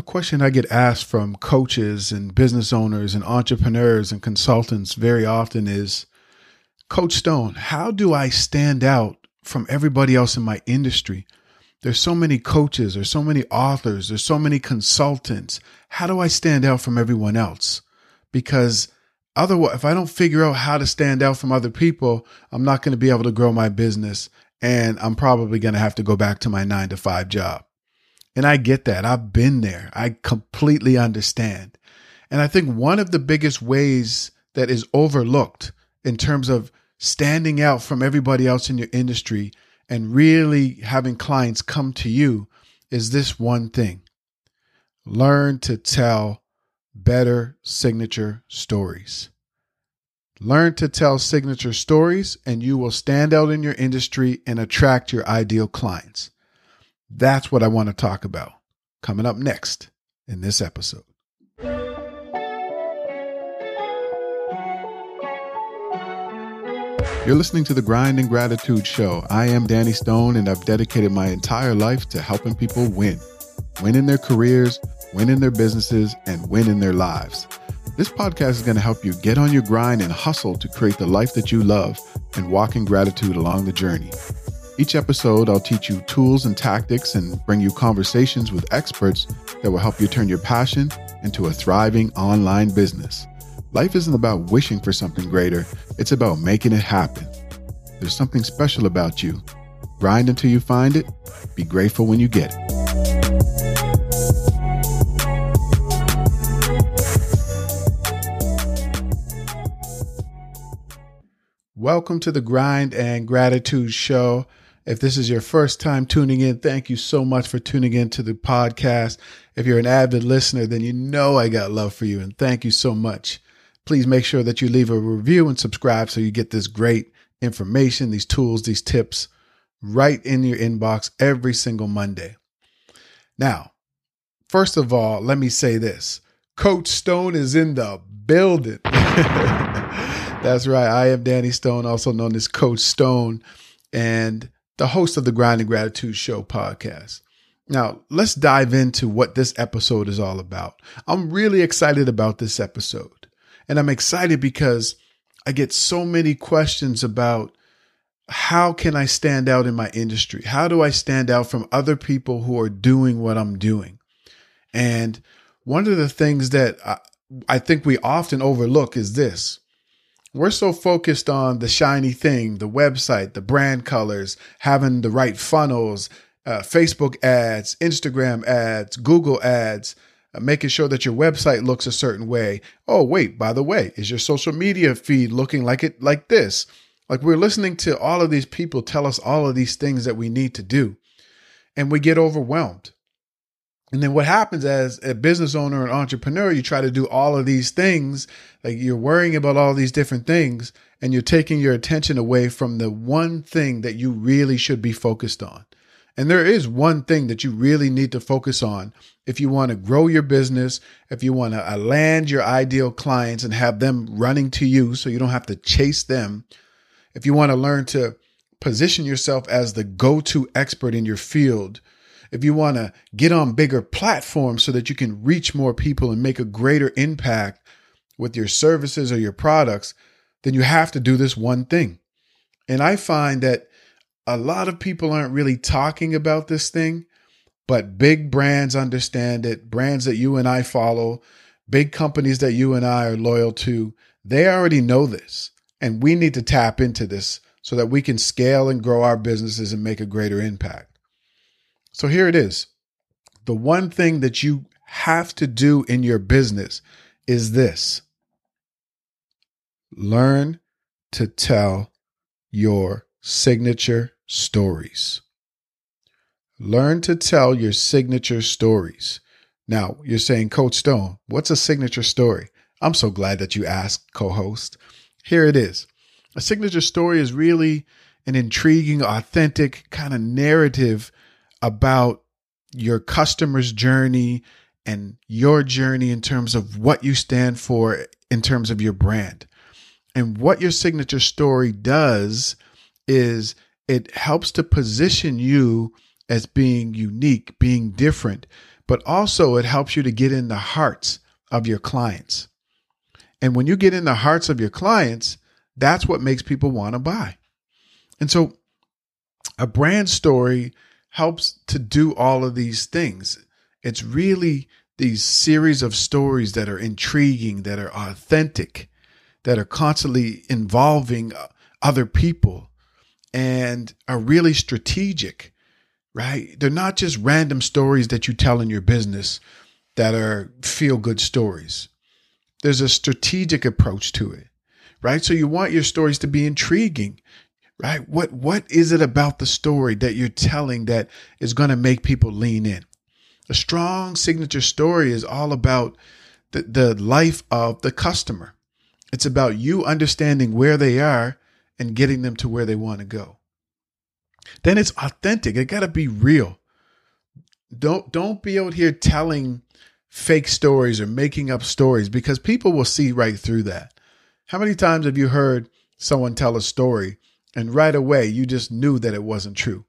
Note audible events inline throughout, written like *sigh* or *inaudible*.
A question I get asked from coaches and business owners and entrepreneurs and consultants very often is Coach Stone, how do I stand out from everybody else in my industry? There's so many coaches, there's so many authors, there's so many consultants. How do I stand out from everyone else? Because otherwise, if I don't figure out how to stand out from other people, I'm not going to be able to grow my business and I'm probably going to have to go back to my nine to five job. And I get that. I've been there. I completely understand. And I think one of the biggest ways that is overlooked in terms of standing out from everybody else in your industry and really having clients come to you is this one thing learn to tell better signature stories. Learn to tell signature stories, and you will stand out in your industry and attract your ideal clients. That's what I want to talk about coming up next in this episode. You're listening to the Grind and Gratitude Show. I am Danny Stone, and I've dedicated my entire life to helping people win win in their careers, win in their businesses, and win in their lives. This podcast is going to help you get on your grind and hustle to create the life that you love and walk in gratitude along the journey. Each episode, I'll teach you tools and tactics and bring you conversations with experts that will help you turn your passion into a thriving online business. Life isn't about wishing for something greater, it's about making it happen. There's something special about you. Grind until you find it, be grateful when you get it. Welcome to the Grind and Gratitude Show. If this is your first time tuning in, thank you so much for tuning in to the podcast. If you're an avid listener, then you know I got love for you and thank you so much. Please make sure that you leave a review and subscribe so you get this great information, these tools, these tips right in your inbox every single Monday. Now, first of all, let me say this Coach Stone is in the building. *laughs* That's right. I am Danny Stone, also known as Coach Stone. And the host of the Grind and Gratitude Show podcast. Now, let's dive into what this episode is all about. I'm really excited about this episode. And I'm excited because I get so many questions about how can I stand out in my industry? How do I stand out from other people who are doing what I'm doing? And one of the things that I, I think we often overlook is this we're so focused on the shiny thing, the website, the brand colors, having the right funnels, uh, Facebook ads, Instagram ads, Google ads, uh, making sure that your website looks a certain way. Oh, wait, by the way, is your social media feed looking like it like this? Like we're listening to all of these people tell us all of these things that we need to do, and we get overwhelmed. And then what happens as a business owner and entrepreneur, you try to do all of these things, like you're worrying about all these different things, and you're taking your attention away from the one thing that you really should be focused on. And there is one thing that you really need to focus on if you want to grow your business, if you want to land your ideal clients and have them running to you so you don't have to chase them, if you want to learn to position yourself as the go to expert in your field if you want to get on bigger platforms so that you can reach more people and make a greater impact with your services or your products, then you have to do this one thing. And I find that a lot of people aren't really talking about this thing, but big brands understand it. Brands that you and I follow, big companies that you and I are loyal to, they already know this. And we need to tap into this so that we can scale and grow our businesses and make a greater impact. So here it is. The one thing that you have to do in your business is this learn to tell your signature stories. Learn to tell your signature stories. Now, you're saying, Coach Stone, what's a signature story? I'm so glad that you asked, co host. Here it is. A signature story is really an intriguing, authentic kind of narrative about your customer's journey and your journey in terms of what you stand for in terms of your brand. And what your signature story does is it helps to position you as being unique, being different, but also it helps you to get in the hearts of your clients. And when you get in the hearts of your clients, that's what makes people want to buy. And so a brand story helps to do all of these things. It's really these series of stories that are intriguing, that are authentic, that are constantly involving uh, other people and are really strategic, right? They're not just random stories that you tell in your business that are feel good stories. There's a strategic approach to it, right? So you want your stories to be intriguing, right? What what is it about the story that you're telling that is going to make people lean in? A strong signature story is all about the, the life of the customer. It's about you understanding where they are and getting them to where they want to go. Then it's authentic. It got to be real. Don't don't be out here telling fake stories or making up stories because people will see right through that. How many times have you heard someone tell a story and right away you just knew that it wasn't true?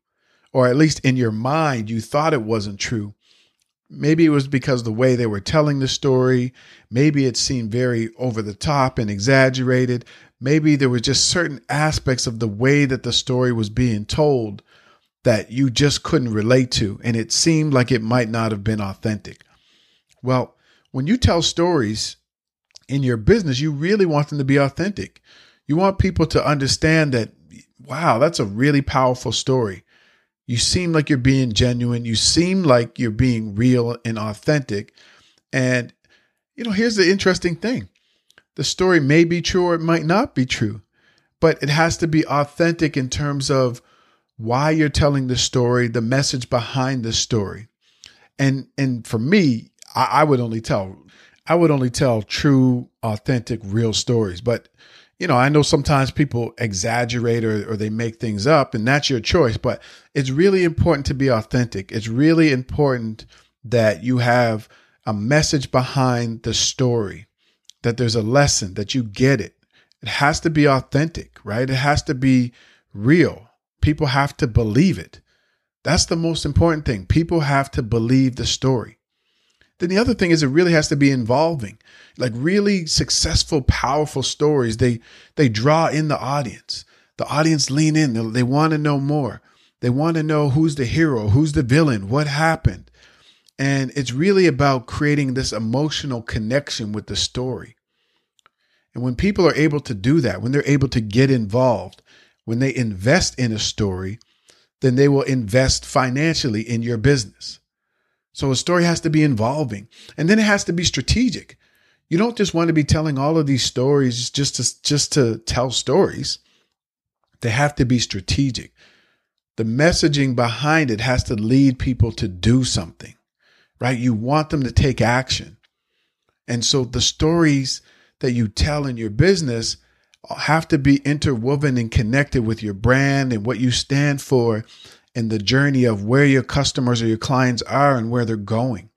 Or at least in your mind, you thought it wasn't true. Maybe it was because the way they were telling the story. Maybe it seemed very over the top and exaggerated. Maybe there were just certain aspects of the way that the story was being told that you just couldn't relate to, and it seemed like it might not have been authentic. Well, when you tell stories in your business, you really want them to be authentic. You want people to understand that, wow, that's a really powerful story. You seem like you're being genuine. You seem like you're being real and authentic. And, you know, here's the interesting thing the story may be true or it might not be true, but it has to be authentic in terms of why you're telling the story, the message behind the story. And and for me, I, I would only tell I would only tell true, authentic, real stories. But you know, I know sometimes people exaggerate or, or they make things up, and that's your choice. But it's really important to be authentic. It's really important that you have a message behind the story, that there's a lesson, that you get it. It has to be authentic, right? It has to be real. People have to believe it. That's the most important thing. People have to believe the story. Then the other thing is it really has to be involving. Like really successful, powerful stories, they they draw in the audience. The audience lean in. They, they want to know more. They want to know who's the hero, who's the villain, what happened. And it's really about creating this emotional connection with the story. And when people are able to do that, when they're able to get involved, when they invest in a story, then they will invest financially in your business. So a story has to be involving and then it has to be strategic. You don't just want to be telling all of these stories just to just to tell stories. They have to be strategic. The messaging behind it has to lead people to do something. Right? You want them to take action. And so the stories that you tell in your business have to be interwoven and connected with your brand and what you stand for and the journey of where your customers or your clients are and where they're going.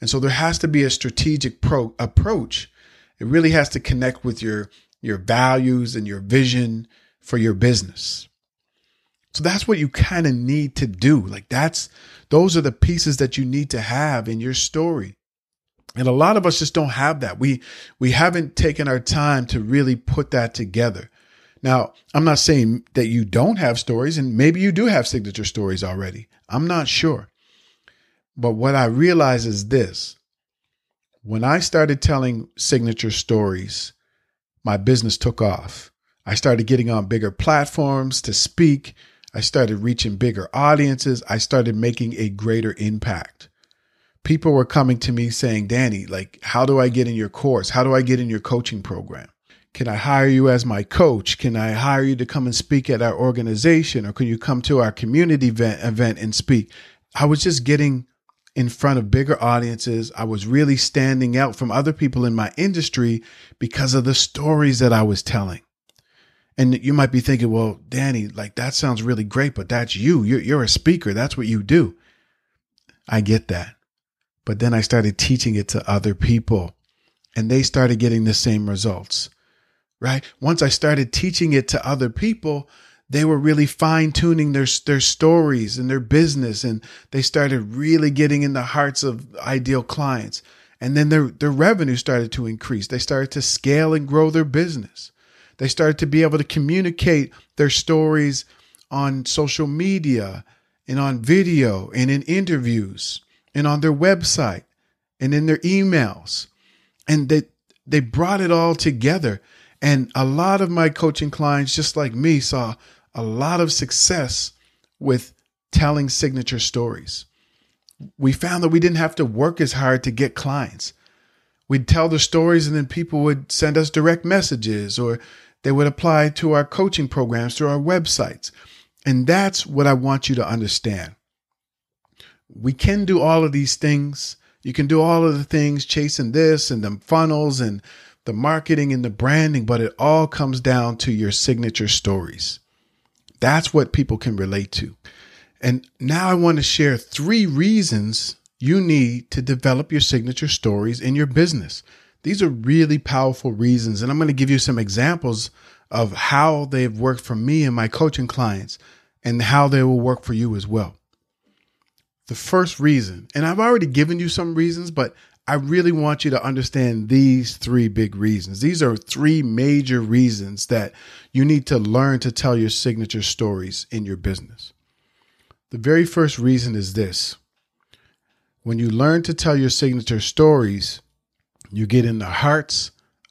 And so there has to be a strategic pro- approach. It really has to connect with your your values and your vision for your business. So that's what you kind of need to do. Like that's those are the pieces that you need to have in your story. And a lot of us just don't have that. We we haven't taken our time to really put that together. Now, I'm not saying that you don't have stories, and maybe you do have signature stories already. I'm not sure. But what I realize is this when I started telling signature stories, my business took off. I started getting on bigger platforms to speak. I started reaching bigger audiences. I started making a greater impact. People were coming to me saying, Danny, like, how do I get in your course? How do I get in your coaching program? Can I hire you as my coach? Can I hire you to come and speak at our organization? Or can you come to our community event, event and speak? I was just getting in front of bigger audiences. I was really standing out from other people in my industry because of the stories that I was telling. And you might be thinking, well, Danny, like that sounds really great, but that's you. You're, you're a speaker. That's what you do. I get that. But then I started teaching it to other people and they started getting the same results right? Once I started teaching it to other people, they were really fine tuning their, their stories and their business. And they started really getting in the hearts of ideal clients. And then their, their revenue started to increase. They started to scale and grow their business. They started to be able to communicate their stories on social media and on video and in interviews and on their website and in their emails. And they, they brought it all together. And a lot of my coaching clients, just like me, saw a lot of success with telling signature stories. We found that we didn't have to work as hard to get clients. We'd tell the stories and then people would send us direct messages or they would apply to our coaching programs through our websites. And that's what I want you to understand. We can do all of these things. You can do all of the things chasing this and the funnels and the marketing and the branding, but it all comes down to your signature stories. That's what people can relate to. And now I want to share three reasons you need to develop your signature stories in your business. These are really powerful reasons. And I'm going to give you some examples of how they've worked for me and my coaching clients and how they will work for you as well. The first reason, and I've already given you some reasons, but I really want you to understand these three big reasons. These are three major reasons that you need to learn to tell your signature stories in your business. The very first reason is this when you learn to tell your signature stories, you get in the hearts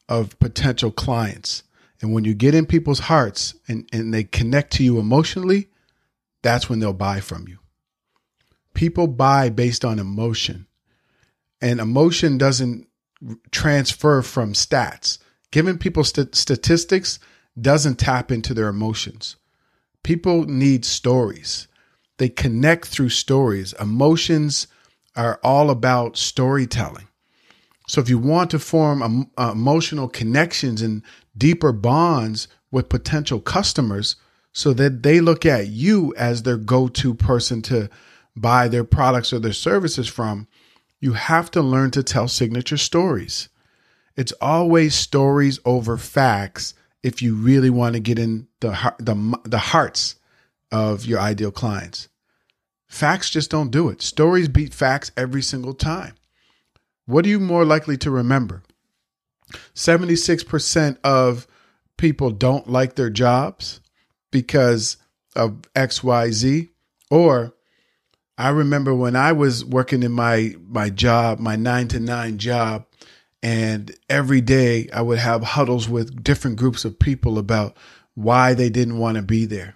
of potential clients. And when you get in people's hearts and, and they connect to you emotionally, that's when they'll buy from you. People buy based on emotion and emotion doesn't transfer from stats. Giving people st- statistics doesn't tap into their emotions. People need stories. They connect through stories. Emotions are all about storytelling. So if you want to form uh, emotional connections and deeper bonds with potential customers so that they look at you as their go-to person to buy their products or their services from, you have to learn to tell signature stories. It's always stories over facts if you really want to get in the, the, the hearts of your ideal clients. Facts just don't do it. Stories beat facts every single time. What are you more likely to remember? 76% of people don't like their jobs because of XYZ, or I remember when I was working in my my job, my 9 to 9 job, and every day I would have huddles with different groups of people about why they didn't want to be there.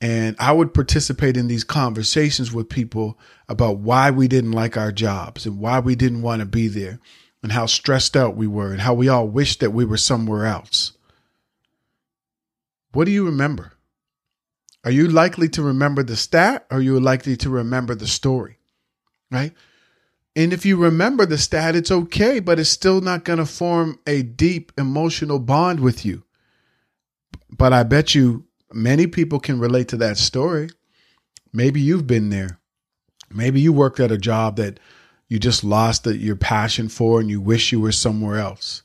And I would participate in these conversations with people about why we didn't like our jobs and why we didn't want to be there and how stressed out we were and how we all wished that we were somewhere else. What do you remember? Are you likely to remember the stat or are you likely to remember the story? Right? And if you remember the stat, it's okay, but it's still not going to form a deep emotional bond with you. But I bet you many people can relate to that story. Maybe you've been there. Maybe you worked at a job that you just lost the, your passion for and you wish you were somewhere else.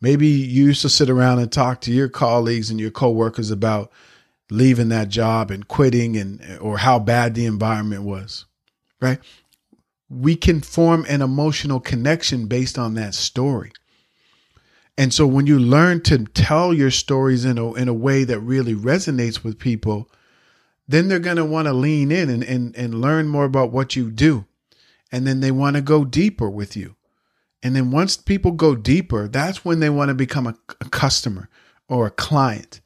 Maybe you used to sit around and talk to your colleagues and your coworkers about leaving that job and quitting and or how bad the environment was right? We can form an emotional connection based on that story. And so when you learn to tell your stories in a in a way that really resonates with people then they're going to want to lean in and, and and learn more about what you do. And then they want to go deeper with you. And then once people go deeper that's when they want to become a, a customer or a client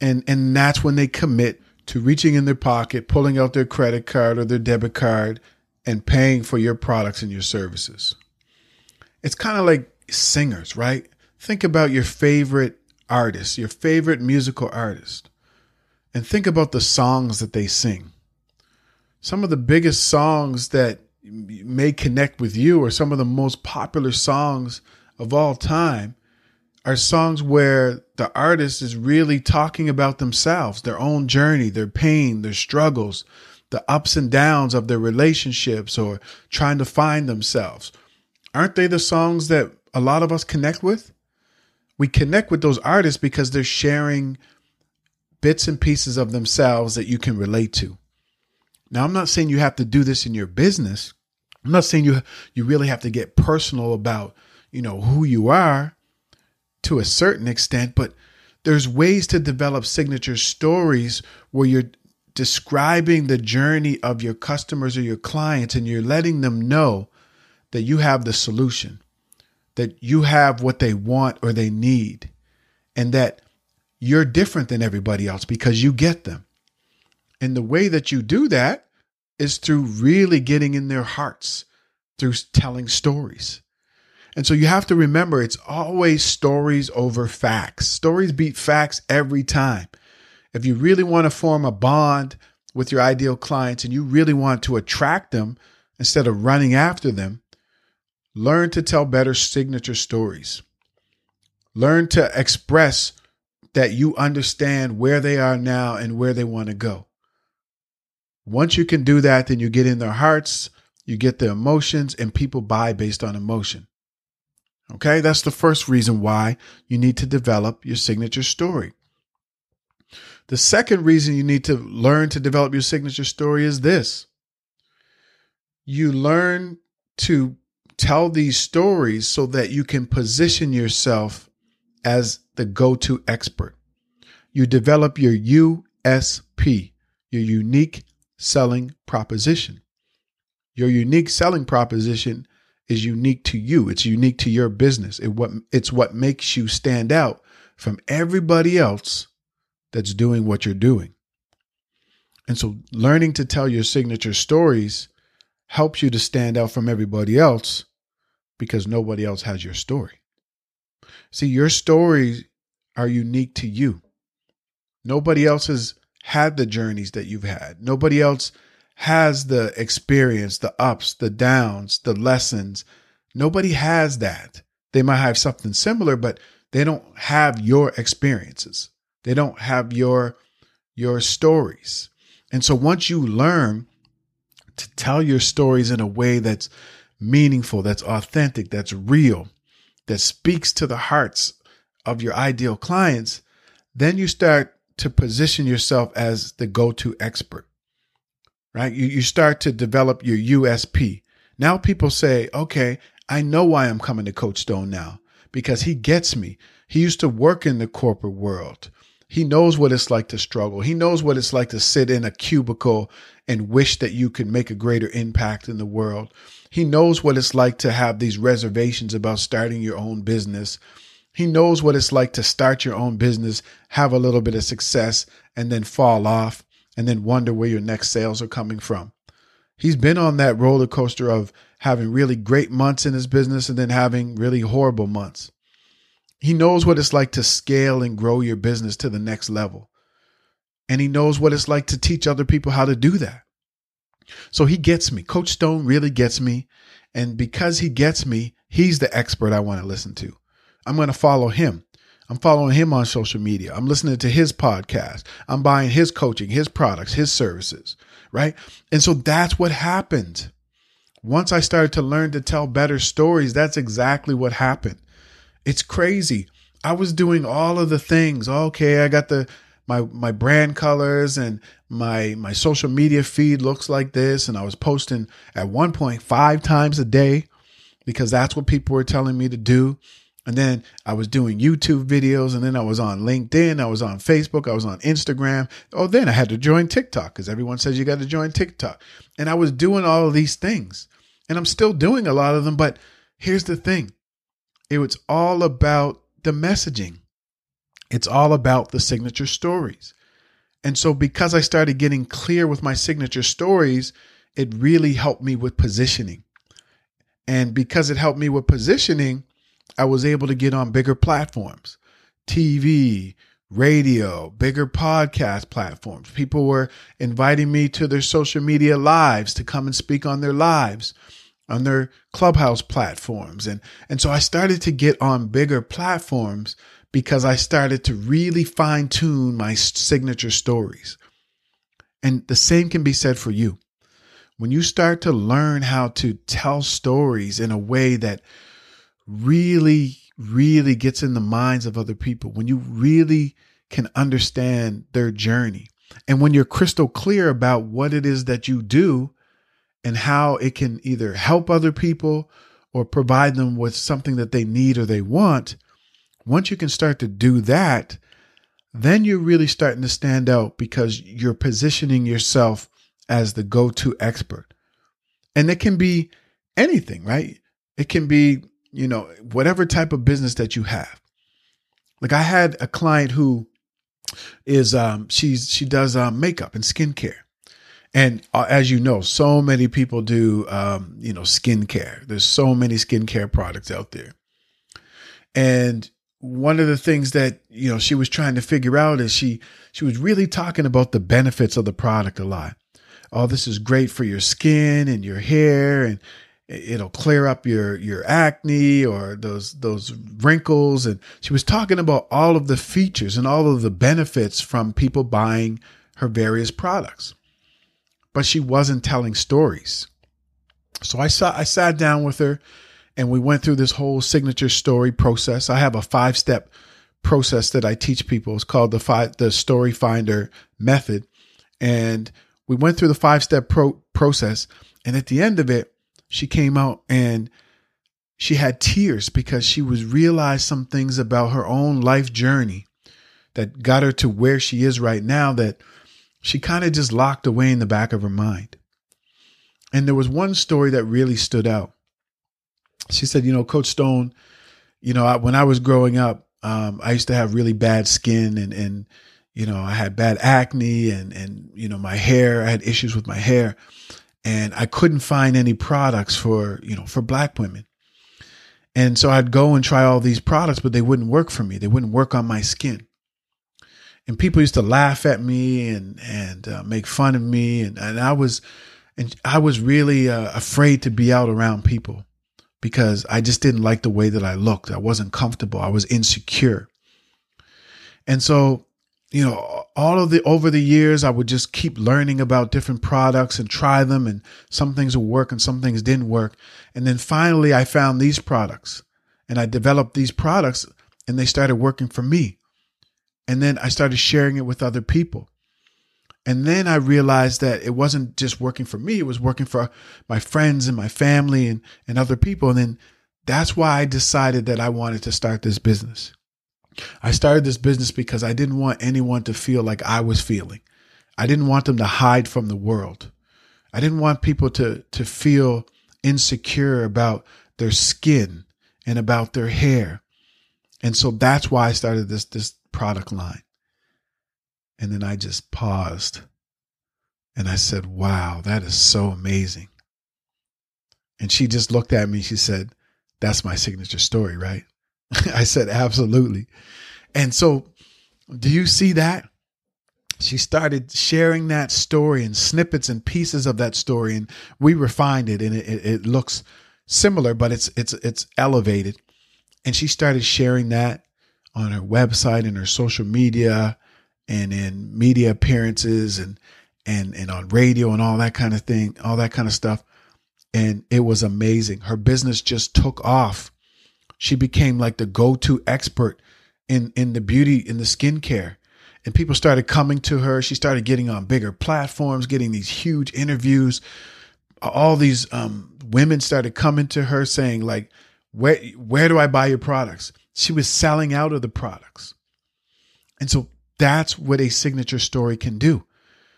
and and that's when they commit to reaching in their pocket, pulling out their credit card or their debit card and paying for your products and your services. It's kind of like singers, right? Think about your favorite artist, your favorite musical artist, and think about the songs that they sing. Some of the biggest songs that may connect with you are some of the most popular songs of all time are songs where the artist is really talking about themselves, their own journey, their pain, their struggles, the ups and downs of their relationships or trying to find themselves. Aren't they the songs that a lot of us connect with? We connect with those artists because they're sharing bits and pieces of themselves that you can relate to. Now, I'm not saying you have to do this in your business. I'm not saying you you really have to get personal about, you know, who you are to a certain extent, but there's ways to develop signature stories where you're describing the journey of your customers or your clients and you're letting them know that you have the solution, that you have what they want or they need, and that you're different than everybody else because you get them. And the way that you do that is through really getting in their hearts, through telling stories. And so you have to remember it's always stories over facts. Stories beat facts every time. If you really want to form a bond with your ideal clients and you really want to attract them instead of running after them, learn to tell better signature stories. Learn to express that you understand where they are now and where they want to go. Once you can do that, then you get in their hearts, you get their emotions, and people buy based on emotion. Okay, that's the first reason why you need to develop your signature story. The second reason you need to learn to develop your signature story is this you learn to tell these stories so that you can position yourself as the go to expert. You develop your USP, your unique selling proposition. Your unique selling proposition is unique to you. It's unique to your business. It what it's what makes you stand out from everybody else that's doing what you're doing. And so learning to tell your signature stories helps you to stand out from everybody else because nobody else has your story. See, your stories are unique to you. Nobody else has had the journeys that you've had. Nobody else has the experience, the ups, the downs, the lessons. Nobody has that. They might have something similar, but they don't have your experiences. They don't have your your stories. And so once you learn to tell your stories in a way that's meaningful, that's authentic, that's real, that speaks to the hearts of your ideal clients, then you start to position yourself as the go-to expert right? You, you start to develop your USP. Now people say, okay, I know why I'm coming to Coach Stone now because he gets me. He used to work in the corporate world. He knows what it's like to struggle. He knows what it's like to sit in a cubicle and wish that you could make a greater impact in the world. He knows what it's like to have these reservations about starting your own business. He knows what it's like to start your own business, have a little bit of success, and then fall off and then wonder where your next sales are coming from. He's been on that roller coaster of having really great months in his business and then having really horrible months. He knows what it's like to scale and grow your business to the next level. And he knows what it's like to teach other people how to do that. So he gets me. Coach Stone really gets me. And because he gets me, he's the expert I want to listen to. I'm going to follow him. I'm following him on social media. I'm listening to his podcast. I'm buying his coaching, his products, his services, right? And so that's what happened. Once I started to learn to tell better stories, that's exactly what happened. It's crazy. I was doing all of the things. Okay, I got the my my brand colors and my my social media feed looks like this and I was posting at 1.5 times a day because that's what people were telling me to do. And then I was doing YouTube videos, and then I was on LinkedIn, I was on Facebook, I was on Instagram. Oh, then I had to join TikTok because everyone says you got to join TikTok. And I was doing all of these things, and I'm still doing a lot of them. But here's the thing it was all about the messaging, it's all about the signature stories. And so, because I started getting clear with my signature stories, it really helped me with positioning. And because it helped me with positioning, I was able to get on bigger platforms, TV, radio, bigger podcast platforms. People were inviting me to their social media lives to come and speak on their lives on their clubhouse platforms and and so I started to get on bigger platforms because I started to really fine tune my signature stories. And the same can be said for you. When you start to learn how to tell stories in a way that really, really gets in the minds of other people, when you really can understand their journey. And when you're crystal clear about what it is that you do and how it can either help other people or provide them with something that they need or they want, once you can start to do that, then you're really starting to stand out because you're positioning yourself as the go to expert. And it can be anything, right? It can be, you know, whatever type of business that you have. Like I had a client who is um she's she does um, makeup and skincare. And uh, as you know, so many people do um, you know, skincare. There's so many skincare products out there. And one of the things that you know she was trying to figure out is she she was really talking about the benefits of the product a lot oh this is great for your skin and your hair and it'll clear up your your acne or those those wrinkles and she was talking about all of the features and all of the benefits from people buying her various products but she wasn't telling stories so i saw i sat down with her and we went through this whole signature story process. I have a five step process that I teach people. It's called the five, the story finder method. And we went through the five step pro- process. And at the end of it, she came out and she had tears because she was realized some things about her own life journey that got her to where she is right now that she kind of just locked away in the back of her mind. And there was one story that really stood out she said, you know, Coach Stone, you know, I, when I was growing up, um, I used to have really bad skin and, and, you know, I had bad acne and, and, you know, my hair, I had issues with my hair and I couldn't find any products for, you know, for black women. And so I'd go and try all these products, but they wouldn't work for me. They wouldn't work on my skin. And people used to laugh at me and, and uh, make fun of me. And, and I was, and I was really uh, afraid to be out around people because I just didn't like the way that I looked. I wasn't comfortable. I was insecure. And so, you know, all of the over the years, I would just keep learning about different products and try them. And some things would work and some things didn't work. And then finally, I found these products and I developed these products and they started working for me. And then I started sharing it with other people. And then I realized that it wasn't just working for me, it was working for my friends and my family and, and other people. And then that's why I decided that I wanted to start this business. I started this business because I didn't want anyone to feel like I was feeling. I didn't want them to hide from the world. I didn't want people to, to feel insecure about their skin and about their hair. And so that's why I started this, this product line. And then I just paused and I said, Wow, that is so amazing. And she just looked at me. She said, That's my signature story, right? *laughs* I said, Absolutely. And so, do you see that? She started sharing that story and snippets and pieces of that story, and we refined it, and it, it, it looks similar, but it's it's it's elevated. And she started sharing that on her website and her social media and in media appearances and and and on radio and all that kind of thing, all that kind of stuff. And it was amazing. Her business just took off. She became like the go-to expert in in the beauty in the skincare. And people started coming to her. She started getting on bigger platforms, getting these huge interviews. All these um, women started coming to her saying, like, where where do I buy your products? She was selling out of the products. And so that's what a signature story can do.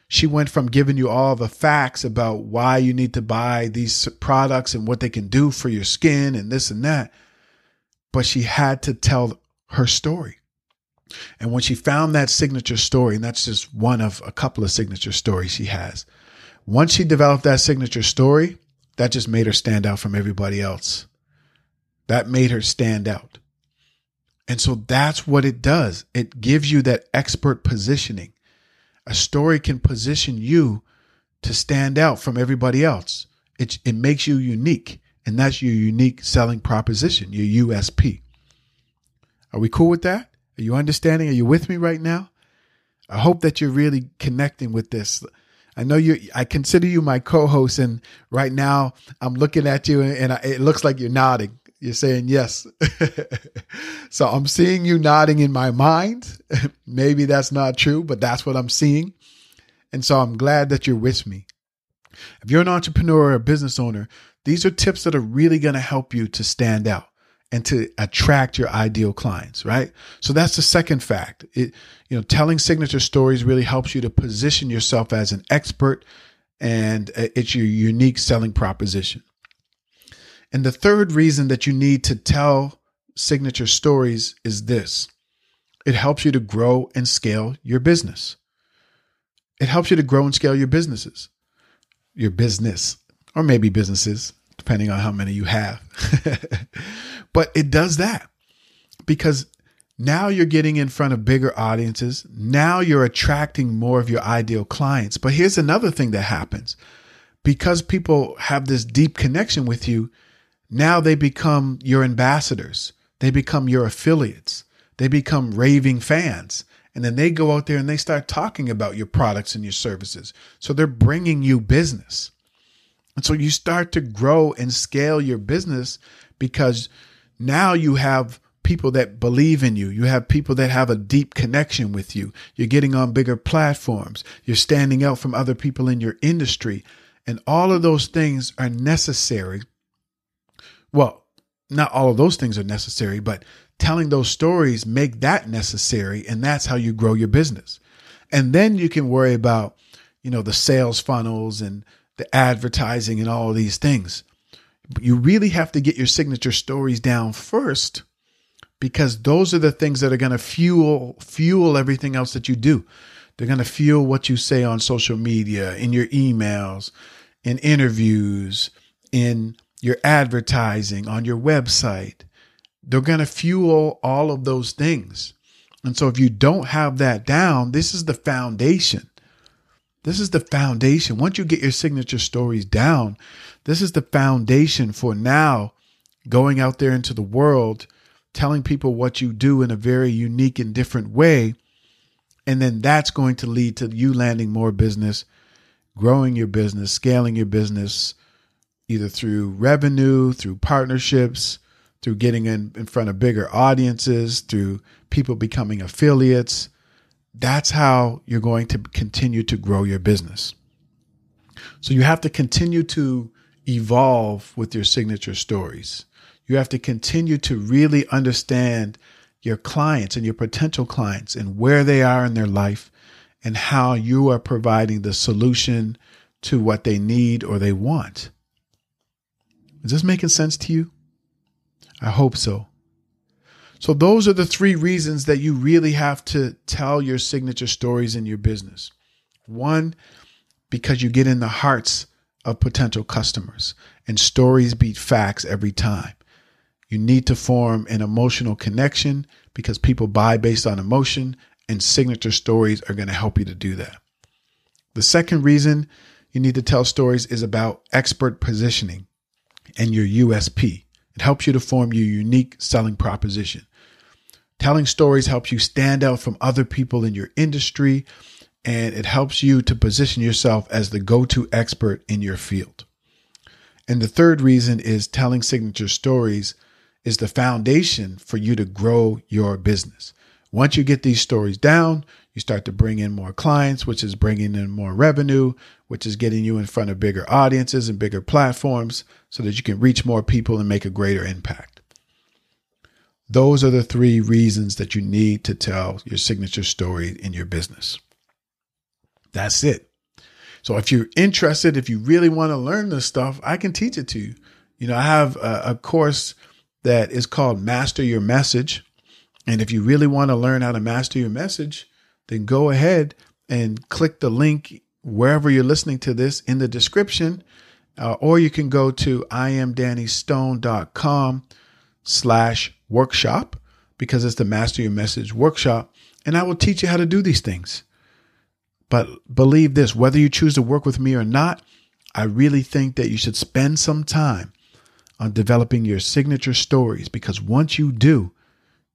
She went from giving you all the facts about why you need to buy these products and what they can do for your skin and this and that, but she had to tell her story. And when she found that signature story, and that's just one of a couple of signature stories she has, once she developed that signature story, that just made her stand out from everybody else. That made her stand out. And so that's what it does. It gives you that expert positioning. A story can position you to stand out from everybody else. It, it makes you unique, and that's your unique selling proposition, your USP. Are we cool with that? Are you understanding? Are you with me right now? I hope that you're really connecting with this. I know you. I consider you my co-host, and right now I'm looking at you, and, it looks like you're nodding You're saying yes. *laughs* so I'm seeing you nodding in my mind. *laughs* Maybe that's not true, but that's what I'm seeing. And so I'm glad that you're with me. If you're an entrepreneur or a business owner, these are tips that are really going to help you to stand out and to attract your ideal clients, right? So that's the second fact. It, you know, telling signature stories really helps you to position yourself as an expert and uh, it's your unique selling proposition. And the third reason that you need to tell signature stories is this. It helps you to grow and scale your business. It helps you to grow and scale your businesses, your business, or maybe businesses, depending on how many you have. *laughs* but it does that because now you're getting in front of bigger audiences. Now you're attracting more of your ideal clients. But here's another thing that happens because people have this deep connection with you, now they become your ambassadors, they become your affiliates, they become raving fans. And then they go out there and they start talking about your products and your services. So they're bringing you business. And so you start to grow and scale your business because now you have people that believe in you. You have people that have a deep connection with you. You're getting on bigger platforms. You're standing out from other people in your industry. And all of those things are necessary. Well, not all of those things are necessary, but telling those stories make that necessary and that's how you grow your business and then you can worry about you know the sales funnels and the advertising and all these things but you really have to get your signature stories down first because those are the things that are going to fuel fuel everything else that you do they're going to fuel what you say on social media in your emails in interviews in your advertising on your website they're going to fuel all of those things. And so if you don't have that down, this is the foundation. This is the foundation. Once you get your signature stories down, this is the foundation for now going out there into the world, telling people what you do in a very unique and different way. And then that's going to lead to you landing more business, growing your business, scaling your business, either through revenue, through partnerships, through getting in, in front of bigger audiences, through people becoming affiliates. That's how you're going to continue to grow your business. So you have to continue to evolve with your signature stories. You have to continue to really understand your clients and your potential clients and where they are in their life and how you are providing the solution to what they need or they want. Is this making sense to you? I hope so. So, those are the three reasons that you really have to tell your signature stories in your business. One, because you get in the hearts of potential customers, and stories beat facts every time. You need to form an emotional connection because people buy based on emotion, and signature stories are going to help you to do that. The second reason you need to tell stories is about expert positioning and your USP. It helps you to form your unique selling proposition. Telling stories helps you stand out from other people in your industry, and it helps you to position yourself as the go to expert in your field. And the third reason is telling signature stories is the foundation for you to grow your business. Once you get these stories down, you start to bring in more clients, which is bringing in more revenue, which is getting you in front of bigger audiences and bigger platforms so that you can reach more people and make a greater impact. Those are the three reasons that you need to tell your signature story in your business. That's it. So if you're interested, if you really want to learn this stuff, I can teach it to you. You know, I have a, a course that is called Master Your Message. And if you really want to learn how to master your message, then go ahead and click the link wherever you're listening to this in the description. Uh, or you can go to iamdannystone.com slash workshop because it's the Master Your Message workshop. And I will teach you how to do these things. But believe this whether you choose to work with me or not, I really think that you should spend some time on developing your signature stories because once you do,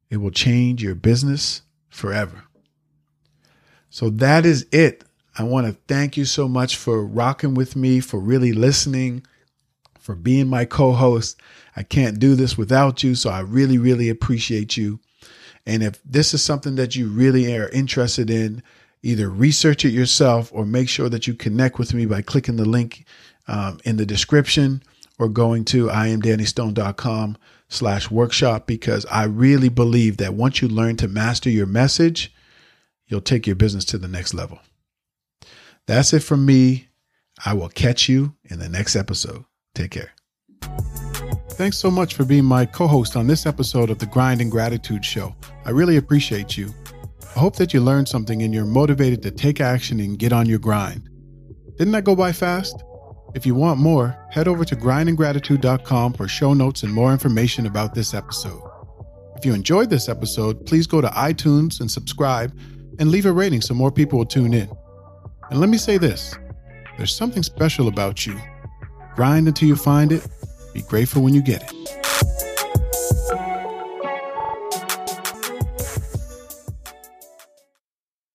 it will change your business forever. So that is it. I want to thank you so much for rocking with me, for really listening, for being my co host. I can't do this without you. So I really, really appreciate you. And if this is something that you really are interested in, either research it yourself or make sure that you connect with me by clicking the link um, in the description or going to iamdannystone.com slash workshop because I really believe that once you learn to master your message, you'll take your business to the next level. That's it from me. I will catch you in the next episode. Take care. Thanks so much for being my co host on this episode of the Grind and Gratitude Show. I really appreciate you. I hope that you learned something and you're motivated to take action and get on your grind. Didn't that go by fast? If you want more, head over to grindandgratitude.com for show notes and more information about this episode. If you enjoyed this episode, please go to iTunes and subscribe and leave a rating so more people will tune in. And let me say this there's something special about you. Grind until you find it. Be grateful when you get it.